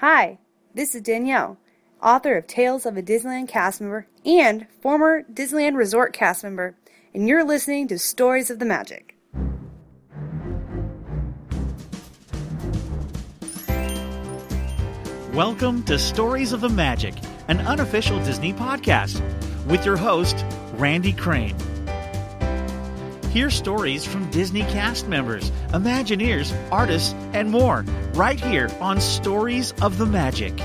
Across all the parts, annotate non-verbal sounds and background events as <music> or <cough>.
Hi, this is Danielle, author of Tales of a Disneyland cast member and former Disneyland Resort cast member, and you're listening to Stories of the Magic. Welcome to Stories of the Magic, an unofficial Disney podcast, with your host, Randy Crane. Hear stories from Disney cast members, Imagineers, artists, and more right here on Stories of the Magic.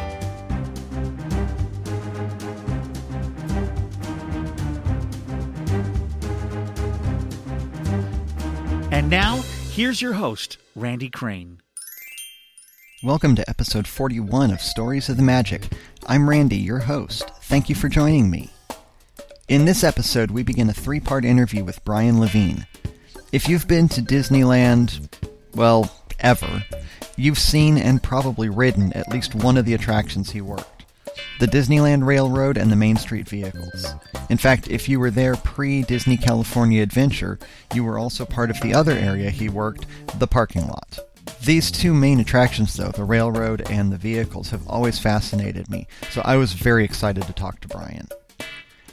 And now, here's your host, Randy Crane. Welcome to episode 41 of Stories of the Magic. I'm Randy, your host. Thank you for joining me. In this episode, we begin a three part interview with Brian Levine. If you've been to Disneyland, well, ever, you've seen and probably ridden at least one of the attractions he worked the Disneyland Railroad and the Main Street vehicles. In fact, if you were there pre Disney California Adventure, you were also part of the other area he worked, the parking lot. These two main attractions, though, the railroad and the vehicles, have always fascinated me, so I was very excited to talk to Brian.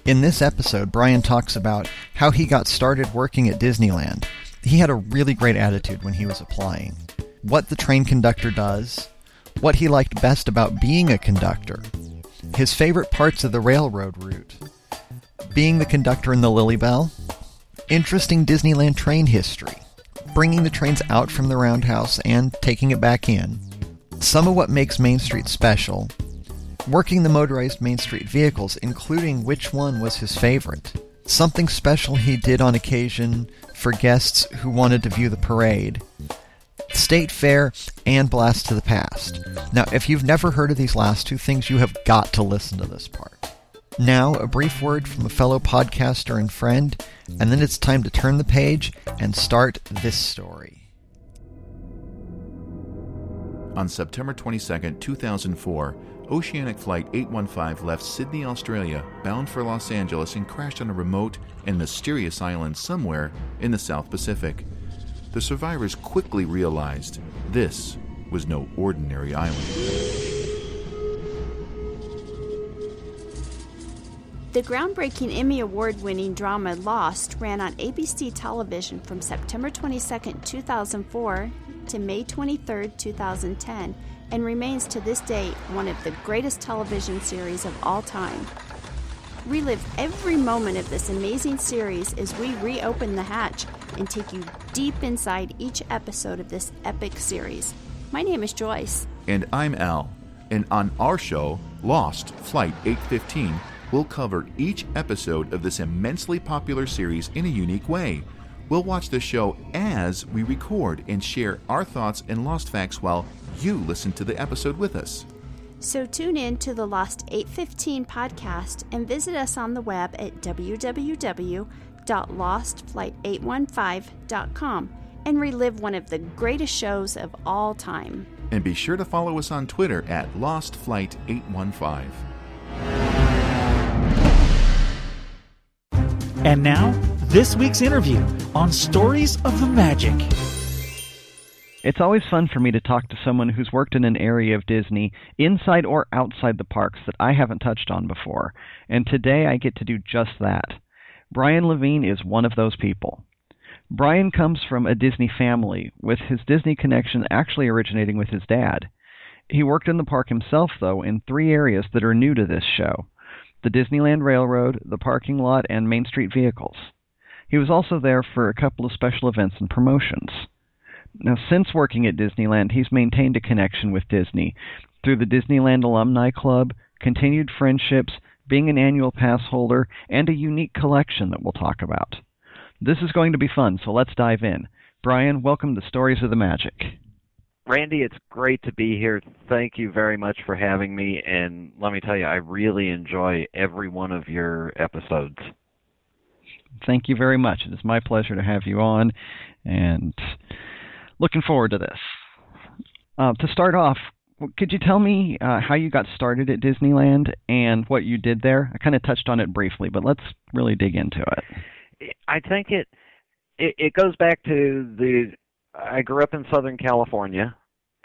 In this episode, Brian talks about how he got started working at Disneyland. He had a really great attitude when he was applying, what the train conductor does, what he liked best about being a conductor, his favorite parts of the railroad route, being the conductor in the Lilly Belle, interesting Disneyland train history, bringing the trains out from the roundhouse and taking it back in, some of what makes Main Street special, working the motorized Main Street vehicles, including which one was his favorite, something special he did on occasion for guests who wanted to view the parade, State Fair, and Blast to the Past. Now, if you've never heard of these last two things, you have got to listen to this part. Now, a brief word from a fellow podcaster and friend, and then it's time to turn the page and start this story. On September 22, 2004, Oceanic Flight 815 left Sydney, Australia, bound for Los Angeles, and crashed on a remote and mysterious island somewhere in the South Pacific. The survivors quickly realized this was no ordinary island. The groundbreaking Emmy Award winning drama Lost ran on ABC television from September 22, 2004 to May 23, 2010, and remains to this day one of the greatest television series of all time. Relive every moment of this amazing series as we reopen the hatch and take you deep inside each episode of this epic series. My name is Joyce. And I'm Al. And on our show, Lost Flight 815, we'll cover each episode of this immensely popular series in a unique way. We'll watch the show as we record and share our thoughts and Lost facts while you listen to the episode with us. So tune in to the Lost 815 podcast and visit us on the web at www.lostflight815.com and relive one of the greatest shows of all time. And be sure to follow us on Twitter at LostFlight815. And now, this week's interview on Stories of the Magic. It's always fun for me to talk to someone who's worked in an area of Disney, inside or outside the parks, that I haven't touched on before. And today I get to do just that. Brian Levine is one of those people. Brian comes from a Disney family, with his Disney connection actually originating with his dad. He worked in the park himself, though, in three areas that are new to this show the Disneyland Railroad, the parking lot, and Main Street vehicles. He was also there for a couple of special events and promotions. Now, since working at Disneyland, he's maintained a connection with Disney through the Disneyland Alumni Club, continued friendships, being an annual pass holder, and a unique collection that we'll talk about. This is going to be fun, so let's dive in. Brian, welcome to Stories of the Magic. Randy, it's great to be here. Thank you very much for having me. And let me tell you, I really enjoy every one of your episodes. Thank you very much. It is my pleasure to have you on, and looking forward to this. Uh, to start off, could you tell me uh, how you got started at Disneyland and what you did there? I kind of touched on it briefly, but let's really dig into it. I think it it, it goes back to the I grew up in Southern California,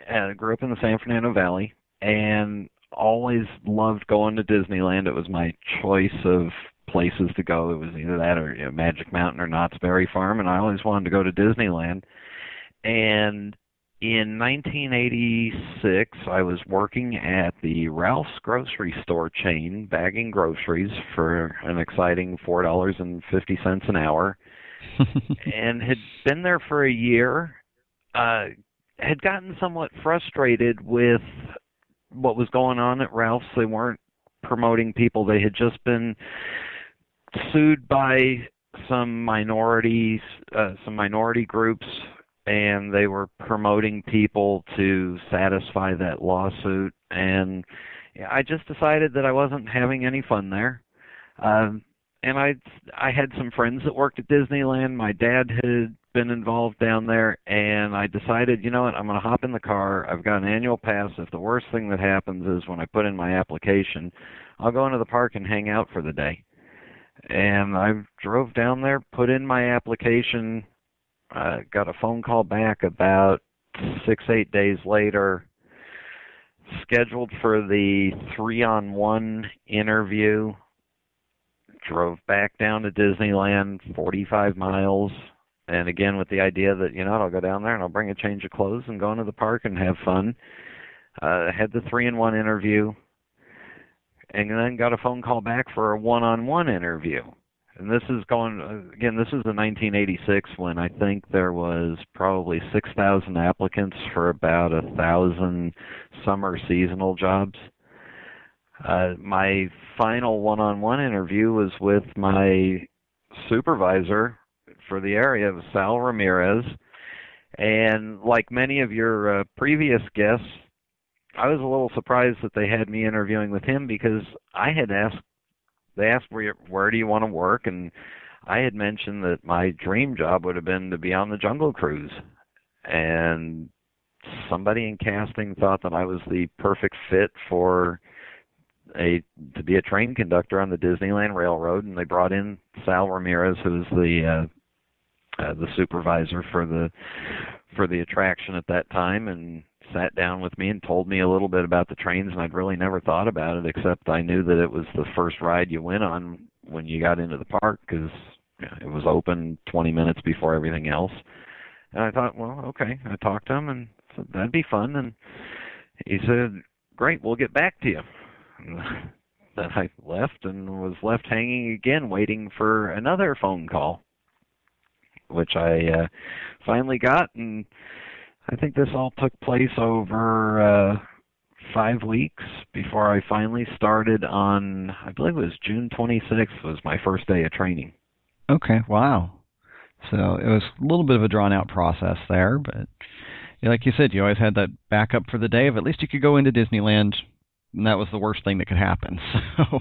and I grew up in the San Fernando Valley, and always loved going to Disneyland. It was my choice of places to go. It was either that or you know, Magic Mountain or Knott's Berry Farm, and I always wanted to go to Disneyland. And in 1986, I was working at the Ralph's grocery store chain, bagging groceries for an exciting four dollars and fifty cents an hour, <laughs> and had been there for a year. Uh, had gotten somewhat frustrated with what was going on at Ralph's. They weren't promoting people. They had just been sued by some minorities, uh, some minority groups and they were promoting people to satisfy that lawsuit and I just decided that I wasn't having any fun there. Um and I I had some friends that worked at Disneyland. My dad had been involved down there and I decided, you know what, I'm going to hop in the car. I've got an annual pass. If the worst thing that happens is when I put in my application, I'll go into the park and hang out for the day. And I drove down there, put in my application, uh, got a phone call back about six, eight days later, scheduled for the three on one interview. Drove back down to Disneyland, 45 miles, and again with the idea that you know I'll go down there and I'll bring a change of clothes and go into the park and have fun. Uh, had the three in one interview, and then got a phone call back for a one on one interview and this is going again this is in 1986 when i think there was probably 6000 applicants for about a thousand summer seasonal jobs. Uh my final one-on-one interview was with my supervisor for the area of sal ramirez. And like many of your uh, previous guests i was a little surprised that they had me interviewing with him because i had asked they asked where where do you want to work? And I had mentioned that my dream job would have been to be on the Jungle Cruise. And somebody in casting thought that I was the perfect fit for a to be a train conductor on the Disneyland Railroad. And they brought in Sal Ramirez who's the uh, uh the supervisor for the for the attraction at that time and sat down with me and told me a little bit about the trains and I'd really never thought about it except I knew that it was the first ride you went on when you got into the park cuz it was open 20 minutes before everything else. And I thought, well, okay. I talked to him and said that'd be fun and he said, "Great, we'll get back to you." <laughs> Then I left and was left hanging again waiting for another phone call which I uh finally got and I think this all took place over uh, five weeks before I finally started on, I believe it was June 26th was my first day of training. Okay, wow. So it was a little bit of a drawn out process there, but like you said, you always had that backup for the day of at least you could go into Disneyland and that was the worst thing that could happen. <laughs> So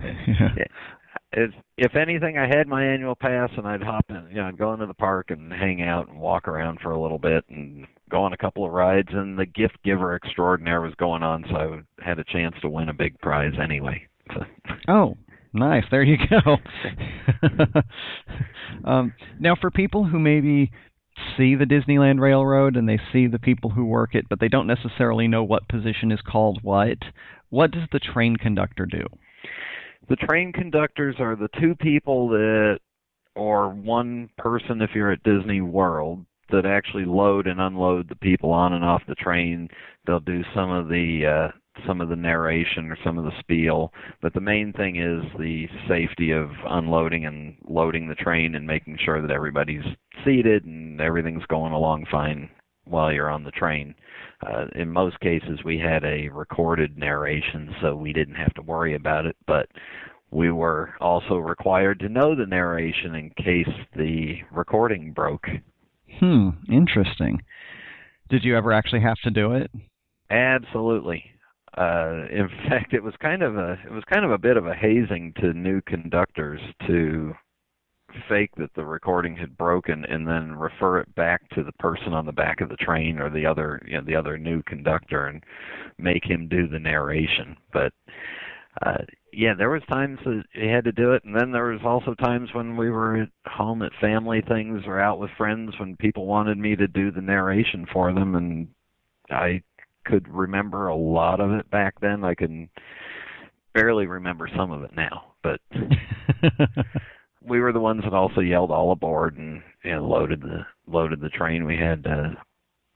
yeah if if anything, I had my annual pass and I'd hop in, you know, I'd go into the park and hang out and walk around for a little bit and go on a couple of rides. And the gift giver extraordinaire was going on, so I had a chance to win a big prize anyway. <laughs> Oh, nice! There you go. <laughs> um, now, for people who maybe see the Disneyland Railroad and they see the people who work it, but they don't necessarily know what position is called what, what does the train conductor do? The train conductors are the two people that, or one person if you're at Disney World, that actually load and unload the people on and off the train. They'll do some of the uh, some of the narration or some of the spiel, but the main thing is the safety of unloading and loading the train and making sure that everybody's seated and everything's going along fine while you're on the train. Uh, in most cases, we had a recorded narration, so we didn't have to worry about it, but we were also required to know the narration in case the recording broke. Hmm, interesting. Did you ever actually have to do it? Absolutely. Uh, in <laughs> fact, it was kind of a it was kind of a bit of a hazing to new conductors to fake that the recording had broken and then refer it back to the person on the back of the train or the other you know the other new conductor and make him do the narration. But uh yeah there was times that he had to do it. And then there was also times when we were at home at family things or out with friends when people wanted me to do the narration for them. And i could remember a lot of it back then. I can barely remember some of it now, but <laughs> we were the ones that also yelled all aboard and know, loaded the loaded the train. We had uh,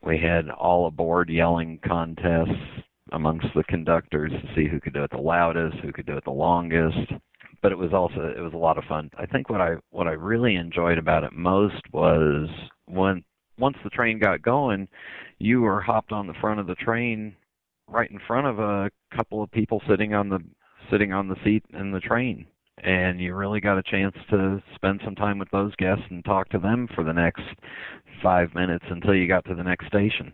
we had all aboard yelling contests amongst the conductors to see who could do it the loudest, who could do it the longest. But it was also it was a lot of fun. I think what I what I really enjoyed about it most was when once the train got going, you were hopped on the front of the train right in front of a couple of people sitting on the sitting on the seat in the train and you really got a chance to spend some time with those guests and talk to them for the next five minutes until you got to the next station.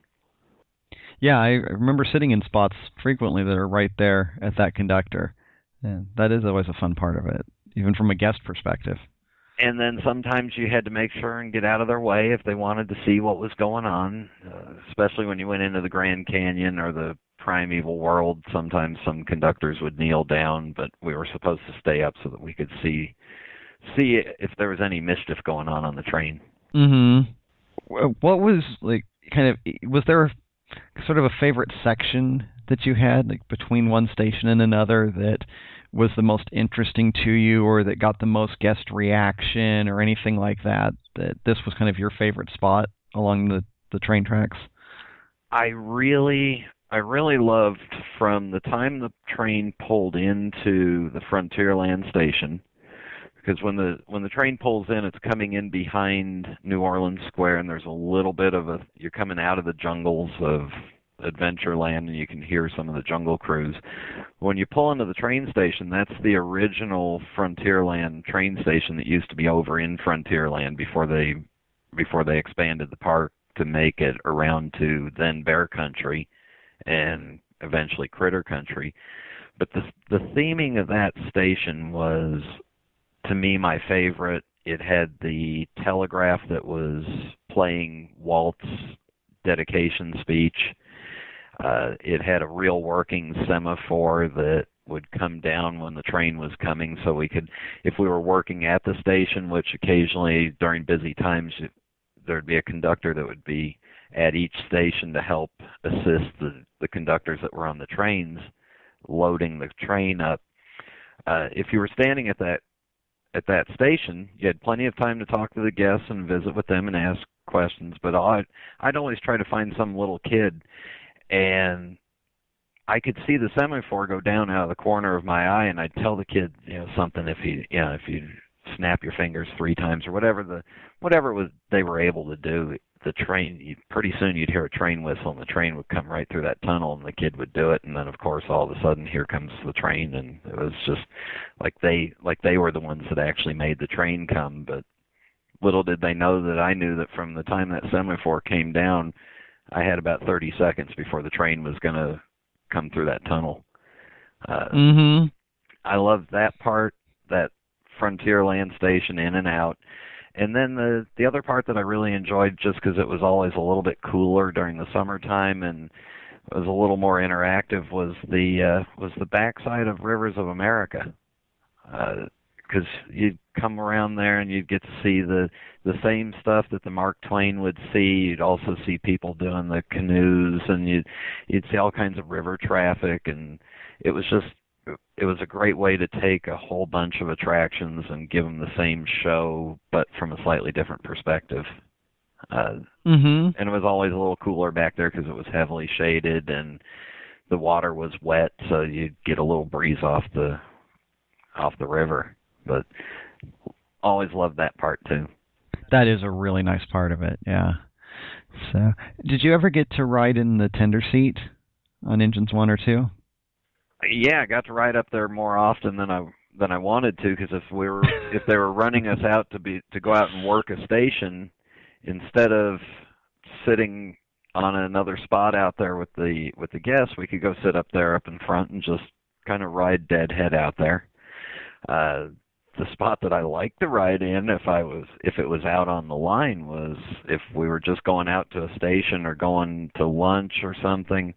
Yeah, I remember sitting in spots frequently that are right there at that conductor. And that is always a fun part of it, even from a guest perspective. And then sometimes you had to make sure and get out of their way if they wanted to see what was going on, uh, especially when you went into the Grand Canyon or the primeval world, sometimes some conductors would kneel down, but we were supposed to stay up so that we could see see if there was any mischief going on on the train. Mhm. What was like kind of was there a, sort of a favorite section that you had like between one station and another that was the most interesting to you or that got the most guest reaction or anything like that that this was kind of your favorite spot along the the train tracks? I really I really loved from the time the train pulled into the Frontierland station because when the when the train pulls in it's coming in behind New Orleans Square and there's a little bit of a you're coming out of the jungles of Adventureland and you can hear some of the Jungle Cruise. When you pull into the train station, that's the original Frontierland train station that used to be over in Frontierland before they before they expanded the park to make it around to then Bear Country and eventually Critter Country. But the the theming of that station was to me my favorite. It had the telegraph that was playing Walt's dedication speech. Uh, it had a real working semaphore that would come down when the train was coming so we could if we were working at the station which occasionally during busy times there'd be a conductor that would be at each station to help assist the, the conductors that were on the trains loading the train up. Uh, if you were standing at that at that station, you had plenty of time to talk to the guests and visit with them and ask questions. But I'd I'd always try to find some little kid, and I could see the semaphore go down out of the corner of my eye, and I'd tell the kid, you know, something if he, you know, if you snap your fingers three times or whatever the whatever was they were able to do the train you, pretty soon you'd hear a train whistle and the train would come right through that tunnel and the kid would do it. And then of course all of a sudden here comes the train and it was just like they like they were the ones that actually made the train come. But little did they know that I knew that from the time that semaphore came down I had about 30 seconds before the train was going to come through that tunnel. Uh mhm I loved that part that Frontierland station in and out and then the the other part that I really enjoyed, just because it was always a little bit cooler during the summertime and was a little more interactive, was the uh, was the backside of Rivers of America. Because uh, you'd come around there and you'd get to see the the same stuff that the Mark Twain would see. You'd also see people doing the canoes, and you'd you'd see all kinds of river traffic, and it was just it was a great way to take a whole bunch of attractions and give them the same show, but from a slightly different perspective. Uh, mm-hmm. And it was always a little cooler back there because it was heavily shaded and the water was wet, so you'd get a little breeze off the off the river. But always loved that part too. That is a really nice part of it. Yeah. So, did you ever get to ride in the tender seat on engines one or two? Yeah, I got to ride up there more often than I than I wanted to because if we were <laughs> if they were running us out to be to go out and work a station instead of sitting on another spot out there with the with the guests, we could go sit up there up in front and just kind of ride deadhead out there. Uh the spot that I liked to ride in if I was if it was out on the line was if we were just going out to a station or going to lunch or something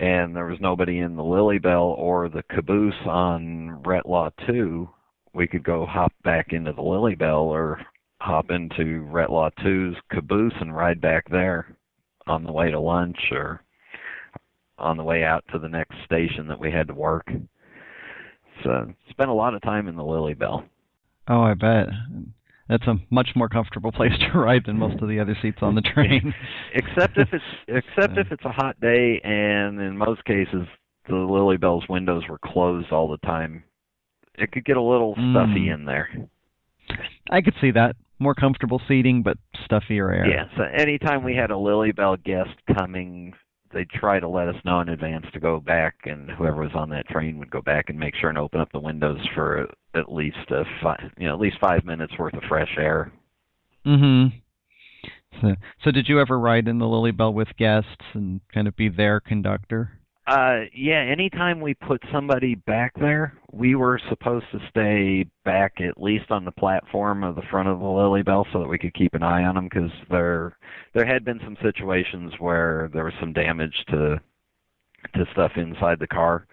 and there was nobody in the Lilly Belle or the caboose on Retlaw 2, we could go hop back into the Lilly Belle or hop into Retlaw 2's caboose and ride back there on the way to lunch or on the way out to the next station that we had to work. So spent a lot of time in the Lilly Belle. Oh, I bet. That's a much more comfortable <laughs> place to ride than most of the other seats on the train. <laughs> except if it's except if it's a hot day, and in most cases the Lilly Belle's windows were closed all the time. It could get a little stuffy Mm. in there. I could see that. More comfortable seating, but stuffier air. Yeah. So anytime we had a Lilly Belle guest coming, they'd try to let us know in advance to go back, and whoever was on that train would go back and make sure and open up the windows for at least a five, you know, at least five minutes worth of fresh air. Mm-hmm. So, so did you ever ride in the Lilly Belle with guests and kind of be their conductor? Uh, yeah. Anytime we put somebody back there, we were supposed to stay back at least on the platform of the front of the Lilly Belle so that we could keep an eye on them because there there had been some situations where there was some damage to to stuff inside the car,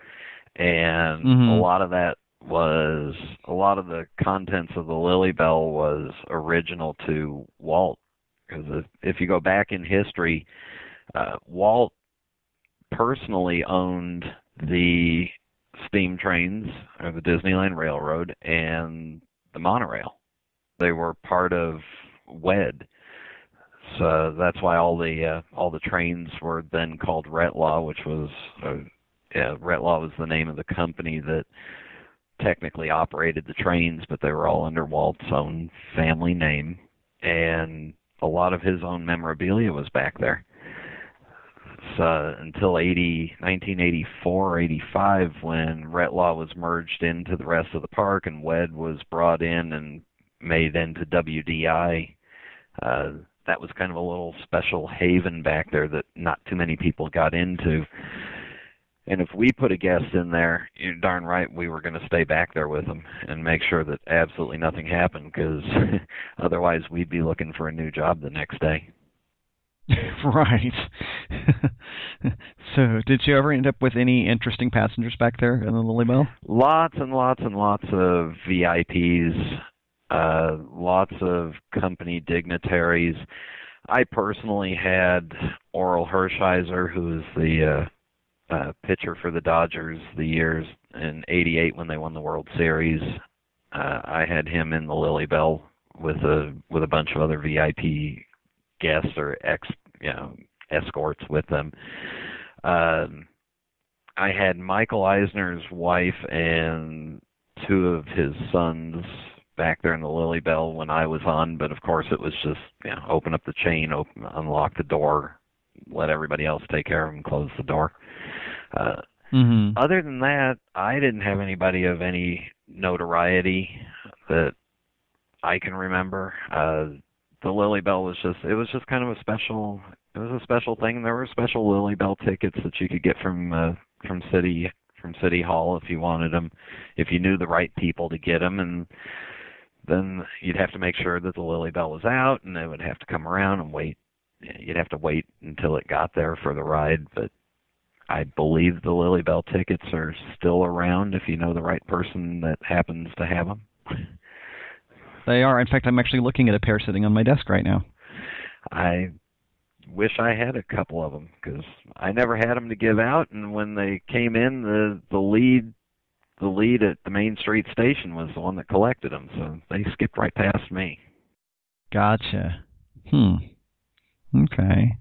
and Mhm. a lot of that was a lot of the contents of the Lilly Belle was original to Walt because if, if you go back in history, uh, Walt personally owned the steam trains or the Disneyland Railroad and the monorail. They were part of WED. So that's why all the uh, all the trains were then called Retlaw, which was uh, yeah, Retlaw was the name of the company that technically operated the trains, but they were all under Walt's own family name, and a lot of his own memorabilia was back there. So until 80, 1984, 85, when Retlaw was merged into the rest of the park and WED was brought in and made into WDI, uh, that was kind of a little special haven back there that not too many people got into. And if we put a guest in there, you're darn right we were going to stay back there with them and make sure that absolutely nothing happened because <laughs> otherwise we'd be looking for a new job the next day. <laughs> right. <laughs> so, did you ever end up with any interesting passengers back there in the Lilly Belle? Lots and lots and lots of VIPs, uh, lots of company dignitaries. I personally had Orel Hershiser, who was the uh, uh, pitcher for the Dodgers the years in '88 when they won the World Series. Uh, I had him in the Lilly Belle with a with a bunch of other VIP guests or ex you know escorts with them. Um, I had Michael Eisner's wife and two of his sons back there in the Lily Bell when I was on, but of course it was just you know open up the chain, open unlock the door, let everybody else take care of them, close the door. Uh, Mm-hmm. other than that, I didn't have anybody of any notoriety that I can remember. Uh the Lilly Belle was just it was just kind of a special it was a special thing. There were special Lilly Belle tickets that you could get from uh, from city from city hall if you wanted them, if you knew the right people to get them and then you'd have to make sure that the Lilly Belle was out and they would have to come around and wait you'd have to wait until it got there for the ride, but I believe the Lilly Belle tickets are still around if you know the right person that happens to have them. They are. In fact, I'm actually looking at a pair sitting on my desk right now. I wish I had a couple of them because I never had them to give out, and when they came in, the the lead the lead at the Main Street station was the one that collected them, so they skipped right past me. Gotcha. Hmm. Okay.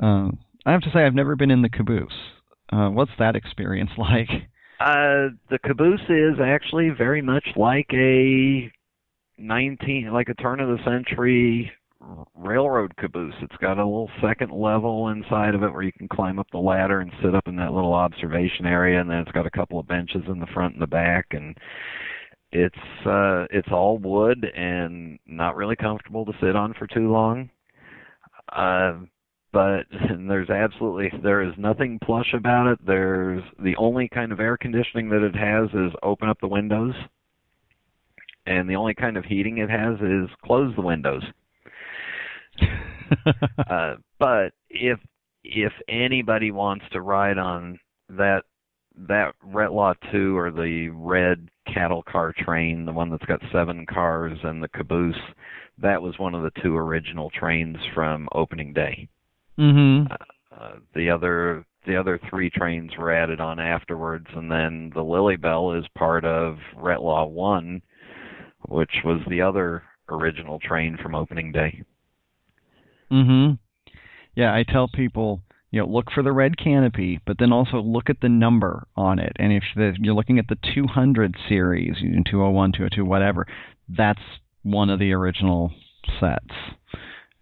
Um, I have to say, I've never been in the caboose. Uh, what's that experience <laughs> like? Uh, the caboose is actually very much like a 19, like a turn of the century railroad caboose. It's got a little second level inside of it where you can climb up the ladder and sit up in that little observation area, and then it's got a couple of benches in the front and the back, and it's uh, it's all wood and not really comfortable to sit on for too long. Uh, but <laughs> there's absolutely there is nothing plush about it. There's the only kind of air conditioning that it has is open up the windows, and the only kind of heating it has is close the windows. <laughs> uh, but if if anybody wants to ride on that that Retlaw two or the red cattle car train, the one that's got seven cars and the caboose, that was one of the two original trains from opening day. mm-hmm. Uh, the other the other three trains were added on afterwards, and then the Lilly Belle is part of Retlaw One, which was the other original train from opening day. Mm-hmm. Yeah, I tell people, you know, look for the red canopy, but then also look at the number on it. And if the, you're looking at the 200 series, 201, 202, whatever, that's one of the original sets.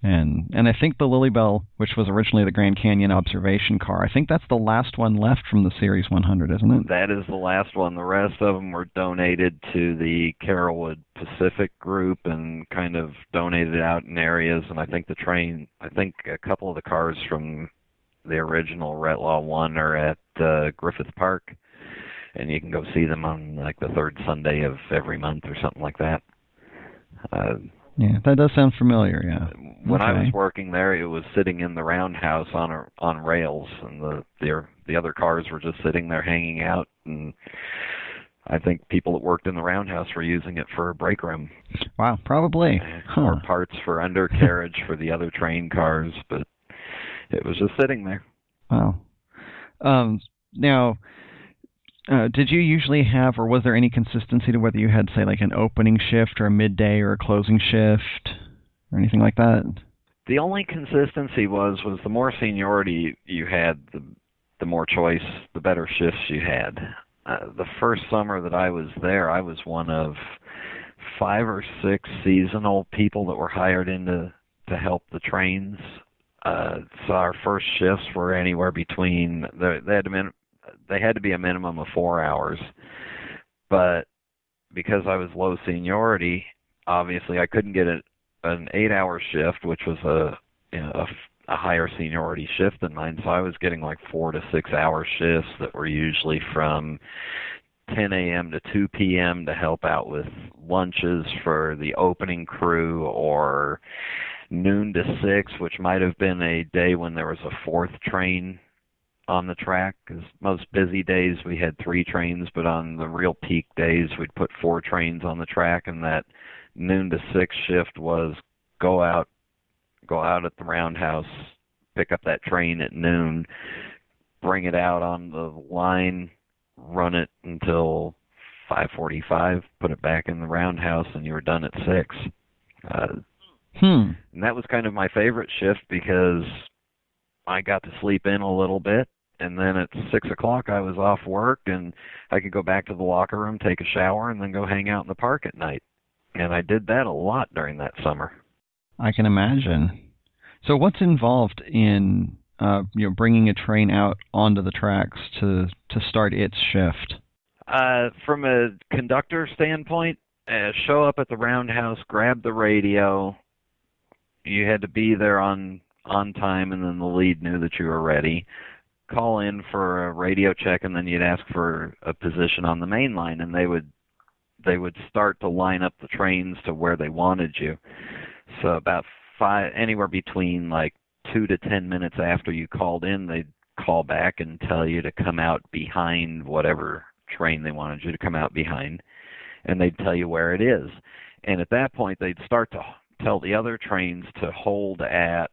And and I think the Lilly Belle, which was originally the Grand Canyon observation car, I think that's the last one left from the Series 100, isn't it? That is the last one. The rest of them were donated to the Carolwood Pacific group and kind of donated out in areas. And I think the train, I think a couple of the cars from the original Retlaw one are at uh, Griffith Park, and you can go see them on like the third Sunday of every month or something like that. Uh, yeah, that does sound familiar. Yeah. When okay. I was working there, it was sitting in the roundhouse on a, on rails, and the the the other cars were just sitting there hanging out, and I think people that worked in the roundhouse were using it for a break room. Wow, probably. Huh. Or parts for undercarriage for the other train cars, but it was just sitting there. Wow. Um, now, uh, did you usually have, or was there any consistency to whether you had, say, like an opening shift or a midday or a closing shift or anything like that? The only consistency was was the more seniority you had, the the more choice, the better shifts you had. Uh, the first summer that I was there, I was one of five or six seasonal people that were hired in to to help the trains. Uh, so our first shifts were anywhere between they, they had to min, they had to be a minimum of four hours, but because I was low seniority, obviously I couldn't get a, an eight-hour shift, which was a you know, a, a higher seniority shift than mine. So I was getting like four to six-hour shifts that were usually from 10 a.m. to 2 p.m. to help out with lunches for the opening crew or noon to 6, which might have been a day when there was a fourth train on the track because most busy days we had three trains, but on the real peak days we'd put four trains on the track, and that noon to six shift was go out, go out at the roundhouse, pick up that train at noon, bring it out on the line, run it until 5:45, put it back in the roundhouse, and you were done at six. Uh, hmm. And that was kind of my favorite shift because I got to sleep in a little bit and then at six o'clock I was off work and I could go back to the locker room, take a shower, and then go hang out in the park at night. And I did that a lot during that summer. I can imagine. So, what's involved in uh, you know bringing a train out onto the tracks to to start its shift? Uh, from a conductor standpoint, uh, show up at the roundhouse, grab the radio. You had to be there on on time, and then the lead knew that you were ready. Call in for a radio check and then you'd ask for a position on the main line and they would they would start to line up the trains to where they wanted you. So about five anywhere between like two to ten minutes after you called in they'd call back and tell you to come out behind whatever train they wanted you to come out behind and they'd tell you where it is. And at that point they'd start to tell the other trains to hold at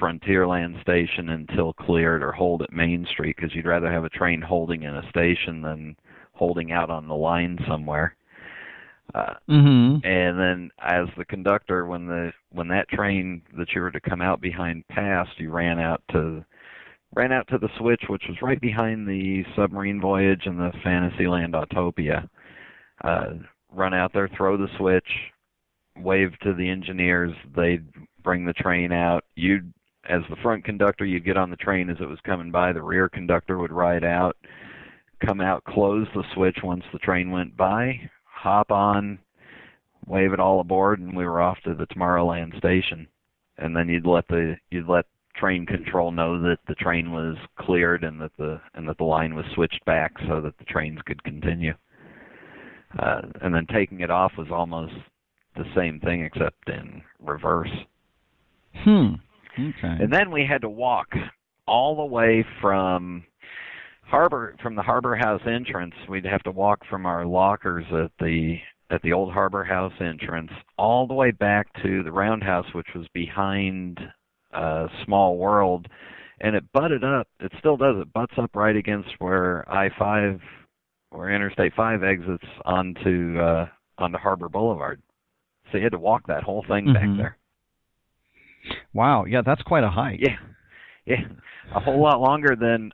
Frontierland station until cleared or hold at Main Street because you'd rather have a train holding in a station than holding out on the line somewhere. Uh, mm-hmm. And then, as the conductor, when the when that train that you were to come out behind passed, you ran out to ran out to the switch, which was right behind the submarine voyage and the Fantasyland Autopia. Uh, run out there, throw the switch, wave to the engineers. They'd bring the train out. You'd as the front conductor, you'd get on the train as it was coming by. The rear conductor would ride out, come out, close the switch once the train went by, hop on, wave it all aboard, and we were off to the Tomorrowland station. And then you'd let the you'd let train control know that the train was cleared and that the and that the line was switched back so that the trains could continue. Uh, and then taking it off was almost the same thing except in reverse. Hmm. Okay. And then we had to walk all the way from harbor from the harbor house entrance. We'd have to walk from our lockers at the at the old harbor house entrance all the way back to the roundhouse, which was behind uh, Small World, and it butted up. It still does. It butts up right against where I five, or Interstate five exits onto uh, onto Harbor Boulevard. So you had to walk that whole thing Mhm. back there. Wow, yeah, that's quite a hike. Yeah, yeah, a whole lot longer than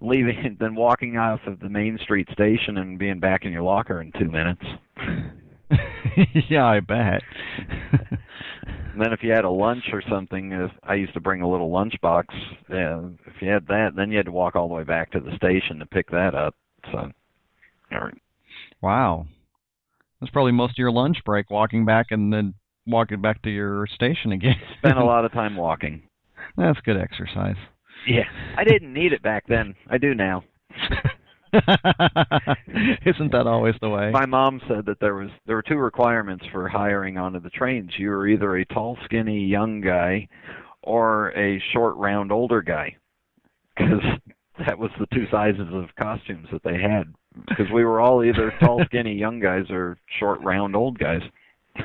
leaving than walking off of the Main Street station and being back in your locker in two minutes. <laughs> yeah, I bet. <laughs> And then if you had a lunch or something, if I used to bring a little lunch box. Yeah, if you had that, then you had to walk all the way back to the station to pick that up. So, or- wow. That's probably most of your lunch break walking back and then walking back to your station again. <laughs> spent a lot of time walking. That's good exercise. Yeah, I didn't need it back then. I do now. <laughs> Isn't that always the way? My mom said that there was there were two requirements for hiring onto the trains. You were either a tall, skinny young guy, or a short, round, older guy, because <laughs> that was the two sizes of costumes that they had. Because we were all either tall, skinny young guys or short, round, old guys. <laughs>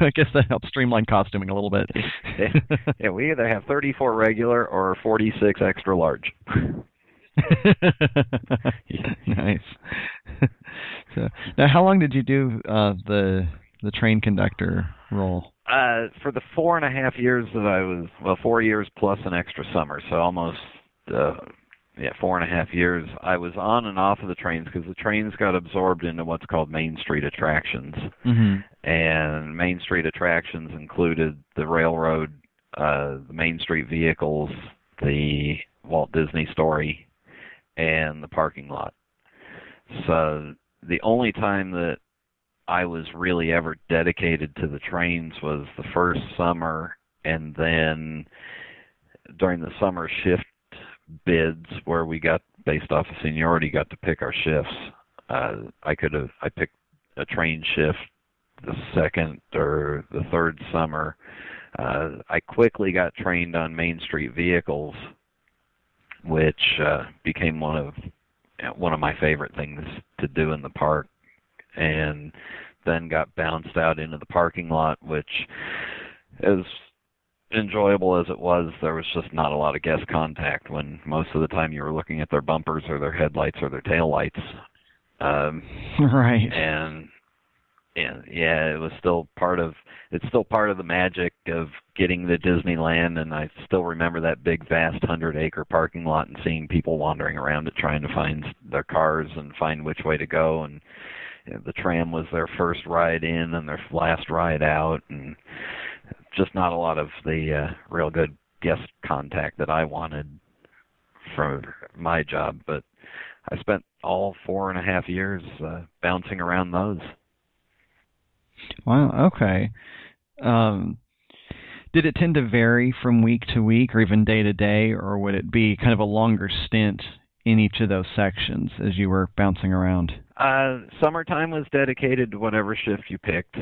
I guess that helps streamline costuming a little bit. Yeah, <laughs> yeah, we either have 34 regular or 46 extra large. <laughs> nice. so, now, how long did you do uh, the the train conductor role? Uh, for the four and a half years that I was, well, four years plus an extra summer, so almost, uh, yeah, four and a half years. I was on and off of the trains because the trains got absorbed into what's called Main Street attractions, Mm-hmm. and Main Street attractions included the railroad, uh, the Main Street vehicles, the Walt Disney Story, and the parking lot. So the only time that I was really ever dedicated to the trains was the first summer, and then during the summer shift bids where we got based off of seniority got to pick our shifts. Uh, I could have I picked a train shift the second or the third summer. Uh, I quickly got trained on Main Street vehicles, which uh, became one of one of my favorite things to do in the park and then got bounced out into the parking lot, which as enjoyable as it was, there was just not a lot of guest contact when most of the time you were looking at their bumpers or their headlights or their taillights. Um <laughs> Right. and and yeah, it was still part of it's still part of the magic of getting to Disneyland and I still remember that big vast 100 acre parking lot and seeing people wandering around it trying to find their cars and find which way to go and you know, the tram was their first ride in and their last ride out and just not a lot of the uh, real good guest contact that I wanted for my job but I spent all four and a half years uh, bouncing around those. Wow. Okay. Um, did it tend to vary from week to week, or even day to day, or would it be kind of a longer stint in each of those sections as you were bouncing around? Uh, summertime was dedicated to whatever shift you picked.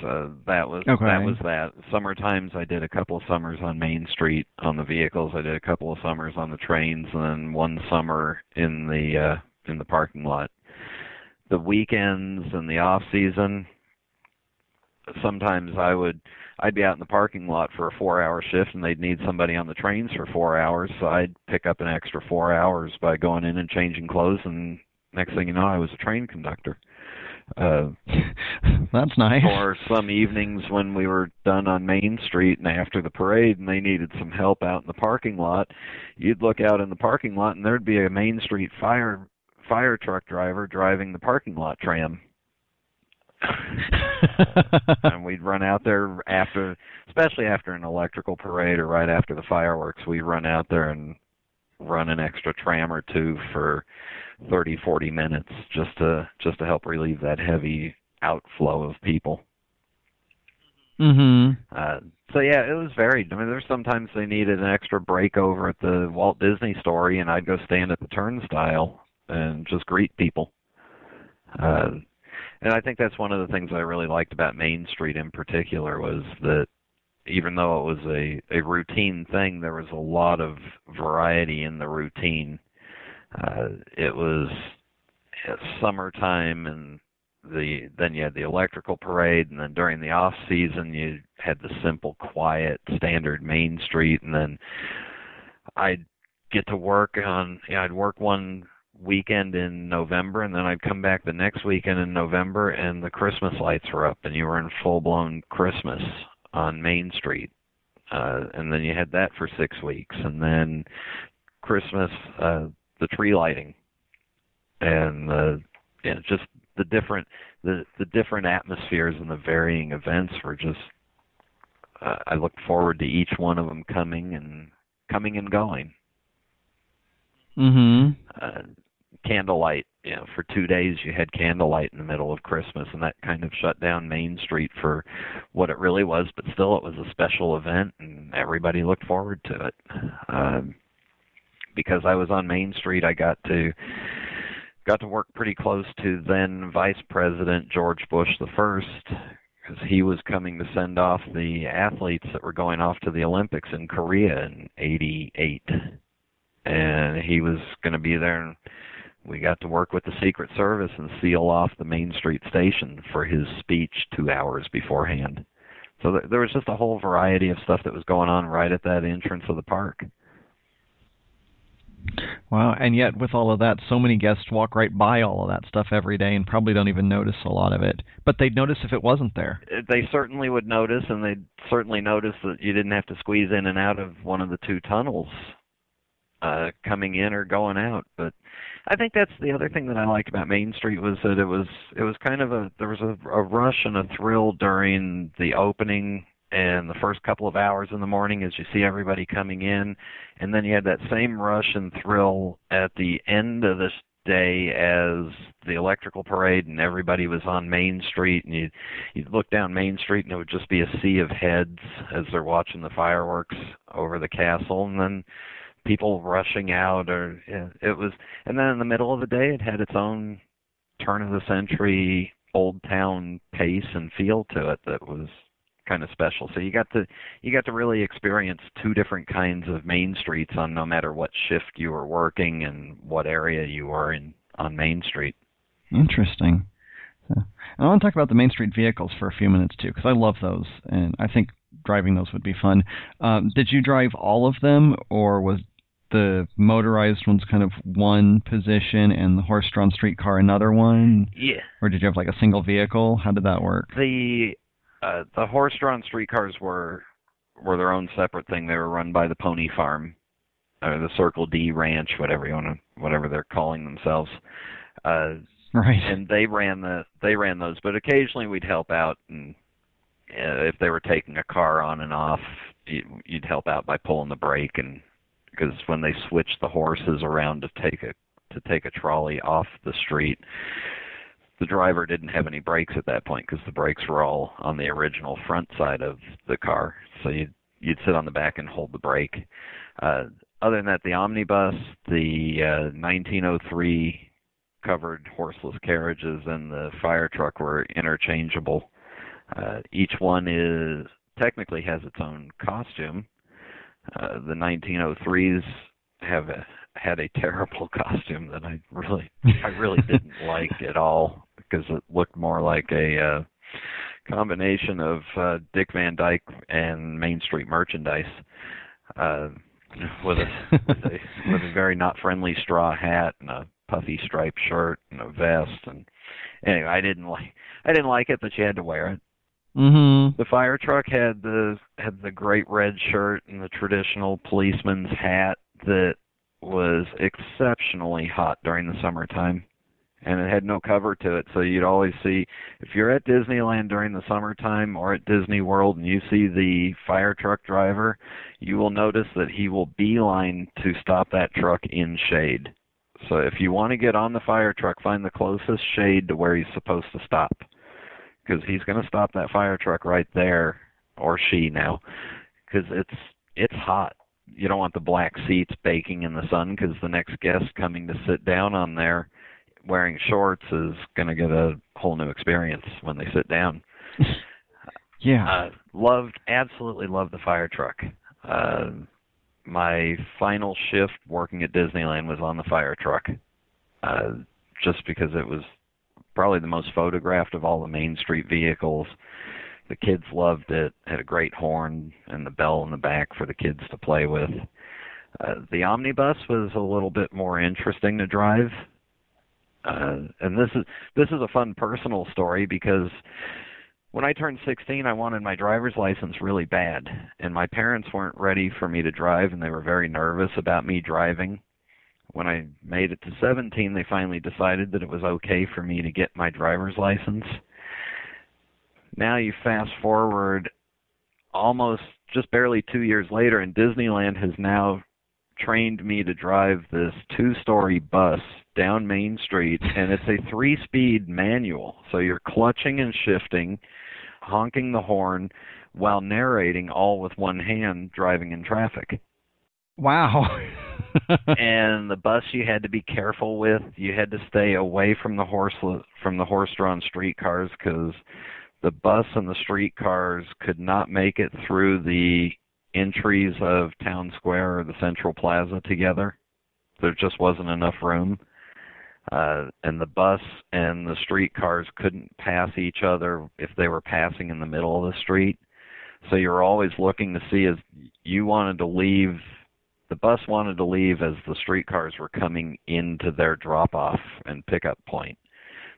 So that was Okay. that was that. Summer times I did a couple of summers on Main Street on the vehicles. I did a couple of summers on the trains, and then one summer in the uh, in the parking lot. The weekends and the off season, sometimes I would I'd be out in the parking lot for a four hour shift and they'd need somebody on the trains for four hours, so I'd pick up an extra four hours by going in and changing clothes and next thing you know I was a train conductor. Uh <laughs> That's nice. or some evenings when we were done on Main Street and after the parade and they needed some help out in the parking lot, you'd look out in the parking lot and there'd be a Main Street fire fire truck driver driving the parking lot tram. <laughs> and we'd run out there after especially after an electrical parade or right after the fireworks, we'd run out there and run an extra tram or two for 30 40 minutes just to just to help relieve that heavy outflow of people. mhm. Uh, so yeah, it was varied. I mean, there's sometimes they needed an extra break over at the Walt Disney Story, and I'd go stand at the turnstile and just greet people. Uh, and I think that's one of the things I really liked about Main Street in particular was that even though it was a a routine thing, there was a lot of variety in the routine. Uh, it was summertime and the then you had the electrical parade, and then during the off season you had the simple, quiet, standard Main Street, and then I'd get to work on. You know, I'd work one weekend in November, and then I'd come back the next weekend in November, and the Christmas lights were up, and you were in full blown Christmas on Main Street. Uh, and then you had that for six weeks, and then Christmas, uh, the tree lighting, and uh, yeah, just the different the the different atmospheres and the varying events were just. Uh, I look forward to each one of them coming and coming and going. Mm-hmm. Uh, candlelight, you know, for two days you had candlelight in the middle of Christmas, and that kind of shut down Main Street for what it really was. But still, it was a special event, and everybody looked forward to it. Um, because I was on Main Street, I got to got to work pretty close to then Vice President George Bush the first, because he was coming to send off the athletes that were going off to the Olympics in Korea in '88, and he was going to be there. And we got to work with the Secret Service and seal off the Main Street station for his speech two hours beforehand. So there was just a whole variety of stuff that was going on right at that entrance of the park. Wow, and yet with all of that, so many guests walk right by all of that stuff every day and probably don't even notice a lot of it. But they'd notice if it wasn't there. They certainly would notice, and they'd certainly notice that you didn't have to squeeze in and out of one of the two tunnels uh, coming in or going out. But I think that's the other thing that I liked about Main Street was that it was it was kind of a there was a, a rush and a thrill during the opening and the first couple of hours in the morning as you see everybody coming in. And then you had that same rush and thrill at the end of this day as the electrical parade and everybody was on Main Street. And you you'd look down Main Street and it would just be a sea of heads as they're watching the fireworks over the castle. And then people rushing out or yeah, it was and then in the middle of the day it had its own turn of the century old town pace and feel to it that was kind of special. So you got to you got to really experience two different kinds of main streets on no matter what shift you were working and what area you were in on Main Street. Interesting. So, I want to talk about the Main Street vehicles for a few minutes too, because I love those, and I think driving those would be fun. Um, did you drive all of them, or was the motorized ones kind of one position and the horse-drawn streetcar another one? Yeah. Or did you have like a single vehicle? How did that work? The uh, the horse-drawn streetcars were were their own separate thing. They were run by the Pony Farm, or the Circle D Ranch, whatever you want to, whatever they're calling themselves. Uh, right. And they ran the they ran those, but occasionally we'd help out, and uh, if they were taking a car on and off, you, you'd help out by pulling the brake, and because when they switched the horses around to take a to take a trolley off the street, the driver didn't have any brakes at that point because the brakes were all on the original front side of the car. So you'd you'd sit on the back and hold the brake. Uh, other than that, the omnibus, the uh, 1903 covered horseless carriages, and the fire truck were interchangeable. Uh, each one is technically has its own costume. Uh, the 1903s have a, had a terrible <laughs> costume that I really I really <laughs> didn't like at all because it looked more like a uh, combination of uh, Dick Van Dyke and Main Street merchandise. Uh, with a with a with a very not friendly straw hat and a puffy striped shirt and a vest and anyway I didn't like I didn't like it but you had to wear it. Mm-hmm. The fire truck had the had the great red shirt and the traditional policeman's hat that was exceptionally hot during the summertime and it had no cover to it. So you'd always see if you're at Disneyland during the summertime or at Disney World and you see the fire truck driver you will notice that he will beeline to stop that truck in shade. So if you want to get on the fire truck find the closest shade to where he's supposed to stop because he's going to stop that fire truck right there or she now because it's it's hot you don't want the black seats baking in the sun because the next guest coming to sit down on there wearing shorts is going to get a whole new experience when they sit down. <laughs> yeah. Uh, loved, absolutely loved the fire truck. Uh, my final shift working at Disneyland was on the fire truck, uh, just because it was probably the most photographed of all the Main Street vehicles. The kids loved it. Had a great horn and the bell in the back for the kids to play with. Uh, the omnibus was a little bit more interesting to drive. Uh, and this is this is a fun personal story because when I turned 16, I wanted my driver's license really bad, and my parents weren't ready for me to drive, and they were very nervous about me driving. When I made it to 17, they finally decided that it was okay for me to get my driver's license. Now you fast forward almost just barely two years later, and Disneyland has now trained me to drive this two story bus down Main Street and it's a three speed manual. So you're clutching and shifting, honking the horn while narrating all with one hand driving in traffic. Wow. <laughs> and the bus you had to be careful with. You had to stay away from the horse from the horse-drawn streetcars cuz the bus and the streetcars could not make it through the entries of Town Square or the Central Plaza together. There just wasn't enough room. Uh, and the bus and the streetcars couldn't pass each other if they were passing in the middle of the street. So you're always looking to see as you wanted to leave, the bus wanted to leave as the streetcars were coming into their drop off and pickup point.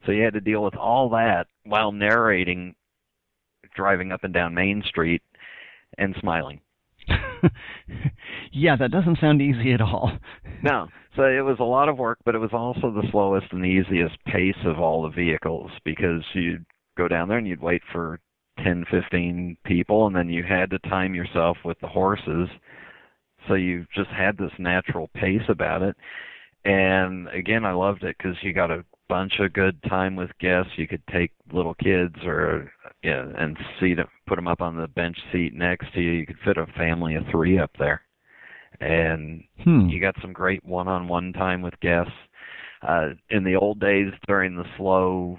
So you had to deal with all that while narrating driving up and down Main Street and smiling. <laughs> yeah, that doesn't sound easy at all. No. So it was a lot of work, but it was also the slowest and the easiest pace of all the vehicles because you'd go down there and you'd wait for 10, 15 people, and then you had to time yourself with the horses. So you just had this natural pace about it. And again, I loved it because you got a bunch of good time with guests. You could take little kids or yeah, and seat them, put them up on the bench seat next to you. You could fit a family of three up there, and hmm. you got some great one-on-one time with guests. Uh, in the old days, during the slow,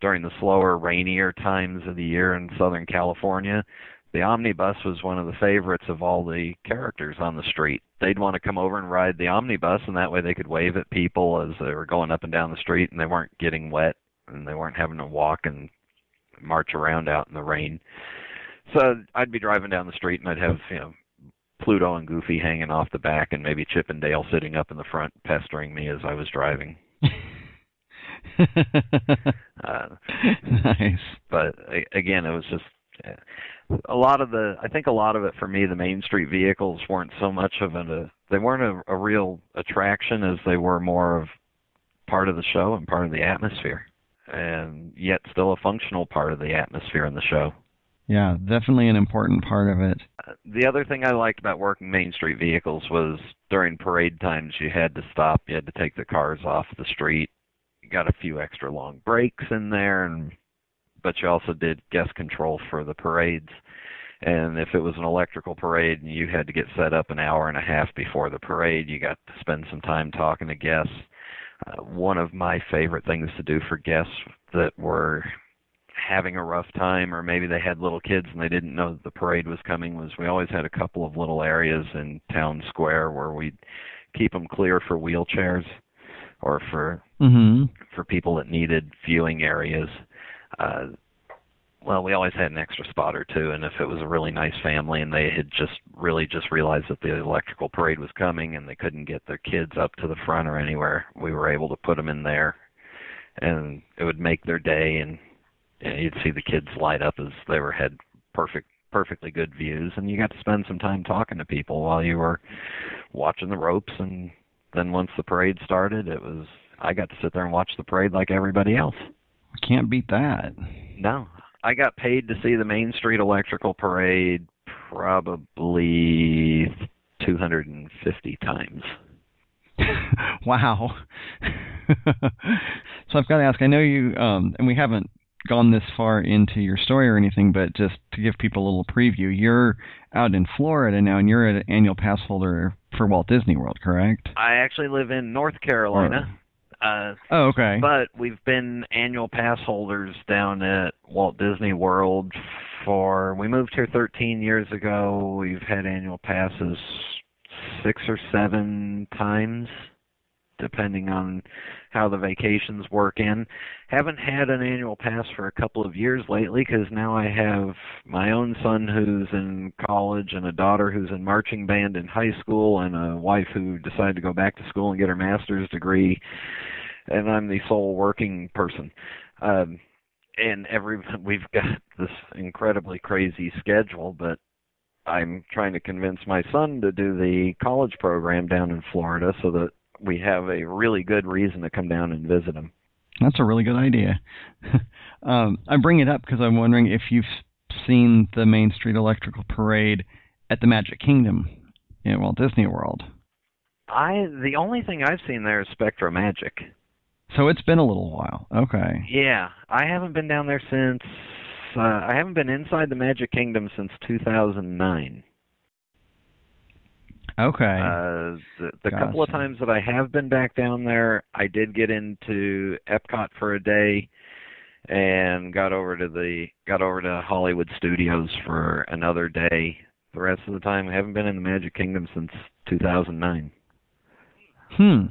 during the slower, rainier times of the year in Southern California, the omnibus was one of the favorites of all the characters on the street. They'd want to come over and ride the omnibus, and that way they could wave at people as they were going up and down the street, and they weren't getting wet, and they weren't having to walk and march around out in the rain. So I'd be driving down the street, and I'd have you know Pluto and Goofy hanging off the back, and maybe Chip and Dale sitting up in the front, pestering me as I was driving. <laughs> uh, nice. But again, it was just a lot of the I think a lot of it for me the Main Street vehicles weren't so much of a they weren't a, a real attraction as they were more of part of the show and part of the atmosphere and yet still a functional part of the atmosphere in the show. Yeah, definitely an important part of it. The other thing I liked about working Main Street vehicles was during parade times you had to stop, you had to take the cars off the street. You got a few extra long breaks in there and but you also did guest control for the parades. And if it was an electrical parade and you had to get set up an hour and a half before the parade, you got to spend some time talking to guests. Uh, one of my favorite things to do for guests that were having a rough time or maybe they had little kids and they didn't know that the parade was coming was we always had a couple of little areas in town square where we'd keep them clear for wheelchairs or for mm-hmm. for people that needed viewing areas uh, well, we always had an extra spot or two, and if it was a really nice family and they had just really just realized that the electrical parade was coming and they couldn't get their kids up to the front or anywhere, we were able to put them in there, and it would make their day, and, and you'd see the kids light up as they were had perfect perfectly good views. And you got to spend some time talking to people while you were watching the ropes. And then once the parade started it was I got to sit there and watch the parade like everybody else. Can't beat that. No, I got paid to see the Main Street Electrical Parade probably 250 times. <laughs> wow. so I've got to ask. I know you, um, and we haven't gone this far into your story or anything, but just to give people a little preview, you're out in Florida now, and you're an annual pass holder for Walt Disney World, correct? I actually live in North Carolina. Uh, oh, okay. But we've been annual pass holders down at Walt Disney World for. We moved here 13 years ago. We've had annual passes six or seven times. Depending on how the vacations work in. Haven't had an annual pass for a couple of years lately because now I have my own son who's in college and a daughter who's in marching band in high school and a wife who decided to go back to school and get her master's degree. And I'm the sole working person. Um, and every we've got this incredibly crazy schedule, but I'm trying to convince my son to do the college program down in Florida so that we have a really good reason to come down and visit them. That's a really good idea. <laughs> um, I bring it up because I'm wondering if you've seen the Main Street Electrical Parade at the Magic Kingdom in Walt Disney World. I the only thing I've seen there is SpectroMagic. So it's been a little while. Okay. Yeah, I haven't been down there since uh, I haven't been inside the Magic Kingdom since 2009. Okay. Uh, the, the Gotcha. couple of times that I have been back down there, I did get into Epcot for a day, and got over to the got over to Hollywood Studios for another day. The rest of the time, I haven't been in the Magic Kingdom since 2009. Hmm.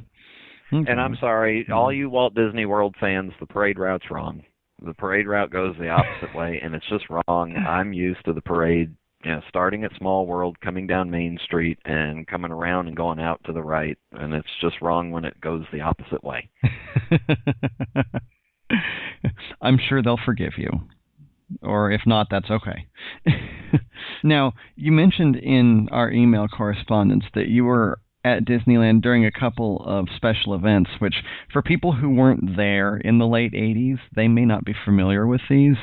Okay. And I'm sorry, all you Walt Disney World fans, the parade route's wrong. The parade route goes the opposite way, and it's just wrong. <laughs> I'm used to the parade, you know, starting at Small World, coming down Main Street, and coming around and going out to the right, and it's just wrong when it goes the opposite way. <laughs> I'm sure they'll forgive you. Or if not, that's okay. <laughs> now, you mentioned in our email correspondence that you were at Disneyland during a couple of special events, which for people who weren't there in the late 80s, they may not be familiar with these.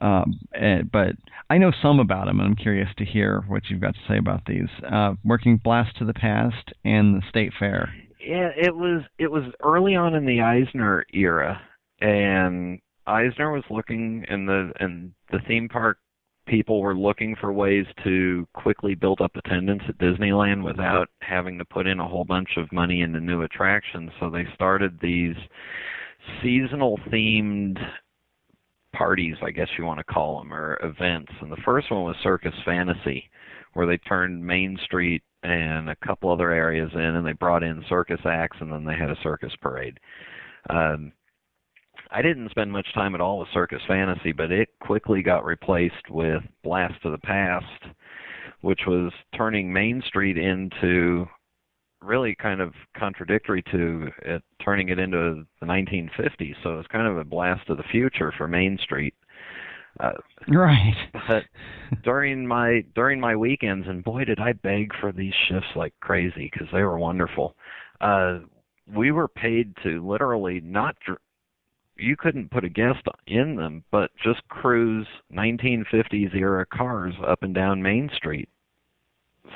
Um, eh, but I know some about them, and I'm curious to hear what you've got to say about these. Uh, working Blast to the Past and the State Fair. Yeah, it was it was early on in the Eisner era, and Eisner was looking in the and the theme park people were looking for ways to quickly build up attendance at Disneyland without having to put in a whole bunch of money into new attractions. So they started these seasonal themed parties, I guess you want to call them, or events. And the first one was Circus Fantasy, where they turned Main Street and a couple other areas in, and they brought in circus acts, and then they had a circus parade. Um, I didn't spend much time at all with Circus Fantasy, but it quickly got replaced with Blast to the Past, which was turning Main Street into really kind of contradictory to it, turning it into the 1950s. So it's kind of a blast of the future for Main Street. Uh, Right. but during my during my weekends, and boy, did I beg for these shifts like crazy because they were wonderful. Uh, we were paid to literally not. Dr- you couldn't put a guest in them, but just cruise 1950s era cars up and down Main Street.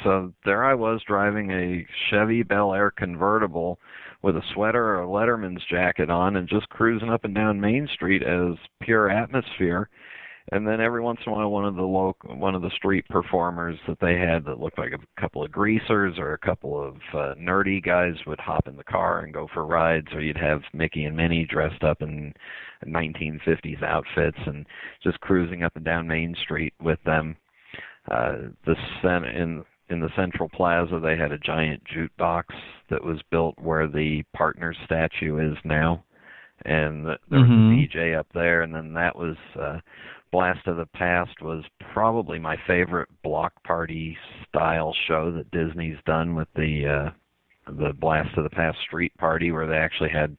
So there I was driving a Chevy Bel Air convertible with a sweater or a Letterman's jacket on and just cruising up and down Main Street as pure atmosphere. And then every once in a while, one of the local, one of the street performers that they had that looked like a couple of greasers or a couple of uh, nerdy guys would hop in the car and go for rides, or you'd have Mickey and Minnie dressed up in 1950s outfits and just cruising up and down Main Street with them. Uh, the cen- in in the Central Plaza, they had a giant jukebox that was built where the partner statue is now, and there was Mhm. a DJ up there, and then that was. Uh, Blast of the Past was probably my favorite block party style show that Disney's done with the uh the Blast of the Past street party where they actually had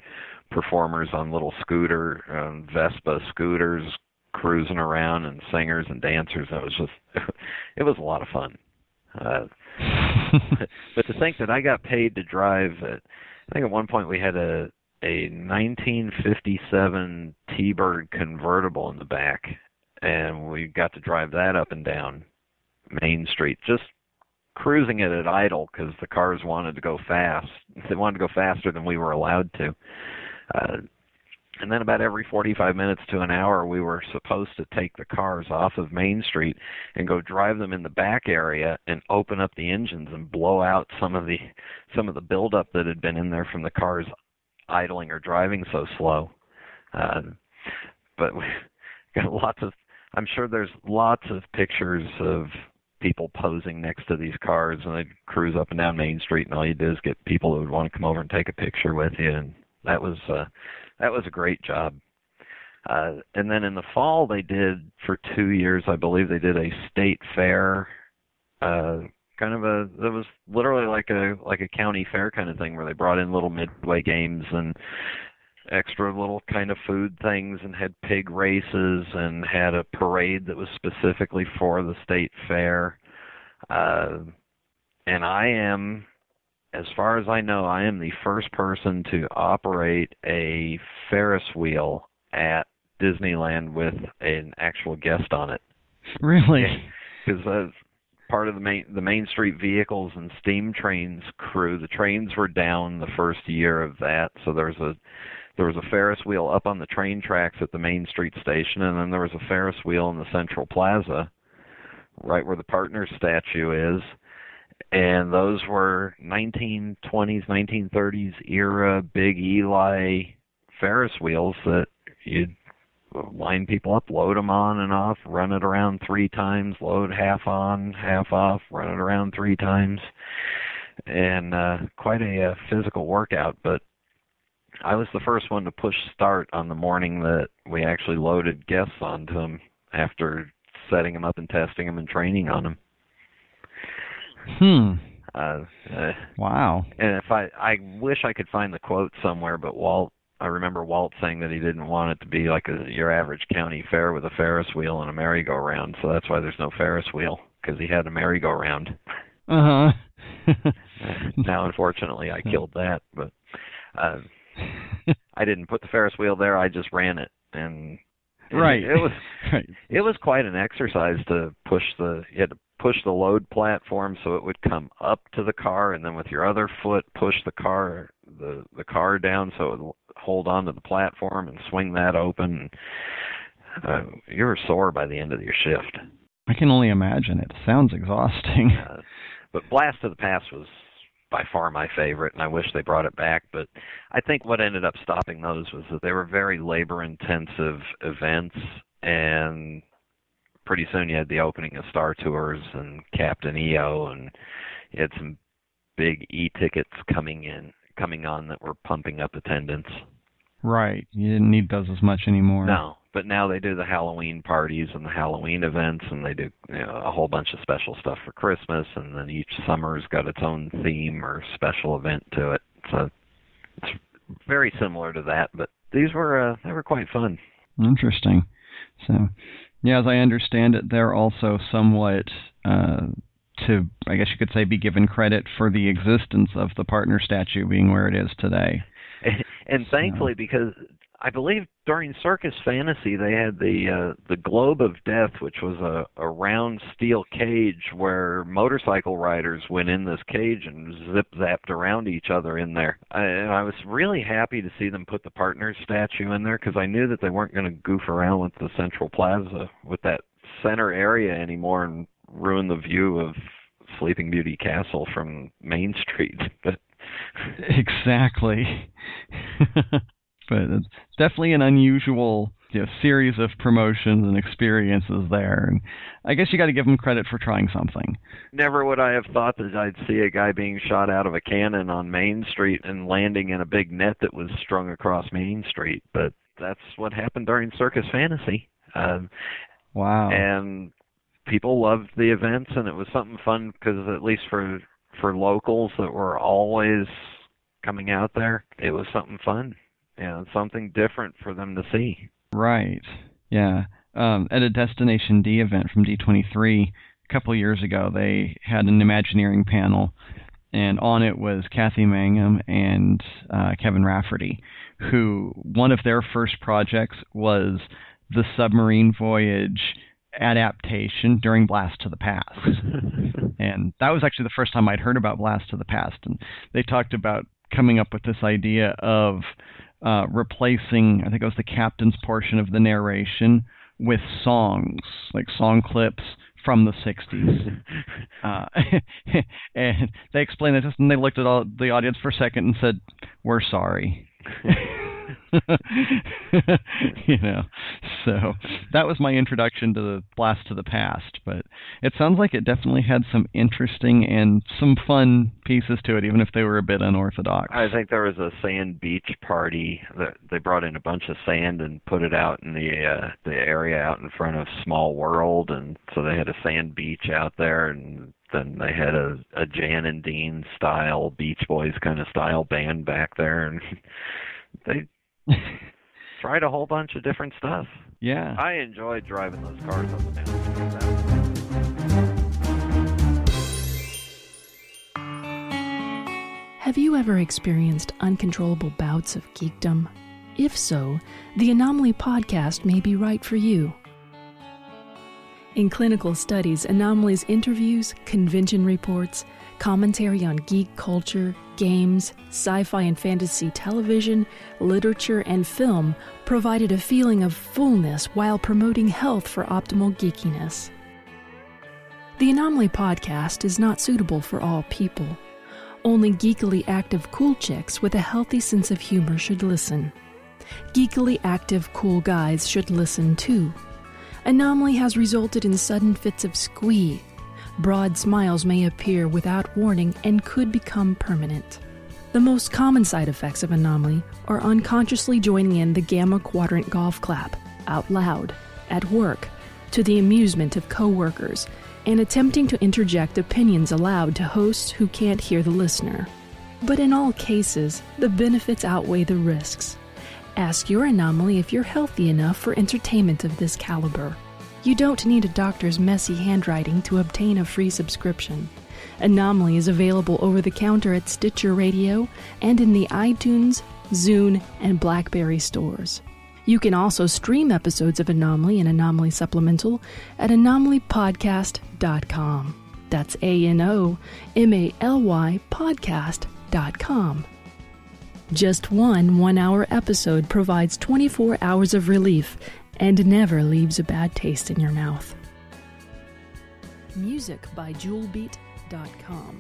performers on little scooter um, Vespa scooters cruising around and singers and dancers. It was just <laughs> it was a lot of fun. Uh <laughs> but to think that I got paid to drive at, I think at one point we had a a 1957 T-Bird convertible in the back and we got to drive that up and down Main Street, just cruising it at idle because the cars wanted to go fast. <laughs> They wanted to go faster than we were allowed to. Uh, and then about every 45 minutes to an hour, we were supposed to take the cars off of Main Street and go drive them in the back area and open up the engines and blow out some of the <laughs> some of the buildup that had been in there from the cars idling or driving so slow. Uh, but <laughs> we got lots of I'm sure there's lots of pictures of people posing next to these cars, and they'd cruise up and down Main Street, and all you did is get people who would want to come over and take a picture with you, and that was uh, that was a great job. Uh, and then in the fall, they did for two years, I believe they did a state fair, uh, kind of a that was literally like a like a county fair kind of thing where they brought in little midway games and extra little kind of food things and had pig races and had a parade that was specifically for the state fair. Uh, and I am, as far as I know, I am the first person to operate a Ferris wheel at Disneyland with an actual guest on it. Really? Because uh, part of the main the Main Street vehicles and steam trains crew, the trains were down the first year of that, so there was a there was a Ferris wheel up on the train tracks at the Main Street station, and then there was a Ferris wheel in the Central Plaza, right where the partner statue is. And those were 1920s, 1930s era big Eli Ferris wheels that you'd line people up, load them on and off, run it around three times, load half on, half off, run it around three times, and uh, quite a uh, physical workout. But I was the first one to push start on the morning that we actually loaded guests onto them after setting them up and testing them and training on them. Hmm. Uh, uh, wow. And if I, I wish I could find the quote somewhere, but Walt I remember Walt saying that he didn't want it to be like a, your average county fair with a Ferris wheel and a merry-go-round, so that's why there's no Ferris wheel because he had a merry-go-round. Uh huh. <laughs> now, unfortunately, I killed that, but uh, <laughs> I didn't put the Ferris wheel there. I just ran it, and right. It, was <laughs> right. it was quite an exercise to push the. You had to push the load platform so it would come up to the car, and then with your other foot push the car the the car down so it would hold on to the platform and swing that open. Uh, you were sore by the end of your shift. I can only imagine. It sounds <laughs> exhausting. Uh, but Blast of the Past was by far my favorite, and I wish they brought it back. But I think what ended up stopping those was that they were very labor-intensive events, and pretty soon you had the opening of Star Tours and Captain EO, and you had some big e-tickets coming in, coming on that were pumping up attendance. Right. You didn't need those as much anymore. No, but now they do the Halloween parties and the Halloween events, and they do you know, a whole bunch of special stuff for Christmas, and then each summer's got its own theme or special event to it. So it's very similar to that, but these were uh, they were quite fun. Interesting. So, yeah, as I understand it, they're also somewhat uh, to, I guess you could say, be given credit for the existence of the partner statue being where it is today. <laughs> and thankfully, because I believe during Circus Fantasy they had the uh, the Globe of Death, which was a, a round steel cage where motorcycle riders went in this cage and zip zapped around each other in there. I, and I was really happy to see them put the partners statue in there because I knew that they weren't going to goof around with the Central Plaza with that center area anymore and ruin the view of Sleeping Beauty Castle from Main Street. <laughs> Exactly. <laughs> but it's definitely an unusual you know, series of promotions and experiences there. And I guess you got to give them credit for trying something. Never would I have thought that I'd see a guy being shot out of a cannon on Main Street and landing in a big net that was strung across Main Street. But that's what happened during Circus Fantasy. Um, wow. And people loved the events, and it was something fun because at least for for locals that were always coming out there, it was something fun and something different for them to see. Right. Yeah. Um, at a Destination D event from D23 a couple years ago, they had an Imagineering panel, and on it was Kathy Mangum and uh, Kevin Rafferty, who one of their first projects was the submarine voyage adaptation during Blast to the Past. <laughs> and that was actually the first time I'd heard about Blast to the Past. And they talked about coming up with this idea of uh, replacing, I think it was the captain's portion of the narration, with songs, like song clips from the 60s. <laughs> Uh, <laughs> and they explained it, and they looked at all the audience for a second and said, We're sorry. <laughs> <laughs> you know, so that was my introduction to the Blast to the Past. But it sounds like it definitely had some interesting and some fun pieces to it, even if they were a bit unorthodox. I think there was a sand beach party that they brought in a bunch of sand and put it out in the uh, the area out in front of Small World, and so they had a sand beach out there, and then they had a a Jan and Dean style Beach Boys kind of style band back there, and <laughs> they tried a whole bunch of different stuff. Yeah. I enjoyed driving those cars up and down the street. Have you ever experienced uncontrollable bouts of geekdom? If so, the Anomaly podcast may be right for you. In clinical studies, Anomaly's interviews, convention reports, commentary on geek culture, games, sci fi and fantasy television, literature, and film provided a feeling of fullness while promoting health for optimal geekiness. The Anomaly podcast is not suitable for all people. Only geekily active cool chicks with a healthy sense of humor should listen. Geekily active cool guys should listen too. Anomaly has resulted in sudden fits of squee. Broad smiles may appear without warning and could become permanent. The most common side effects of anomaly are unconsciously joining in the gamma quadrant golf clap, out loud, at work, to the amusement of coworkers, and attempting to interject opinions aloud to hosts who can't hear the listener. But in all cases, the benefits outweigh the risks. Ask your anomaly if you're healthy enough for entertainment of this caliber. You don't need a doctor's messy handwriting to obtain a free subscription. Anomaly is available over the counter at Stitcher Radio and in the iTunes, Zune, and Blackberry stores. You can also stream episodes of Anomaly and Anomaly Supplemental at anomalypodcast.com. That's A N O M A L Y podcast.com. Just one one hour episode provides 24 hours of relief and never leaves a bad taste in your mouth. Music by JewelBeat.com.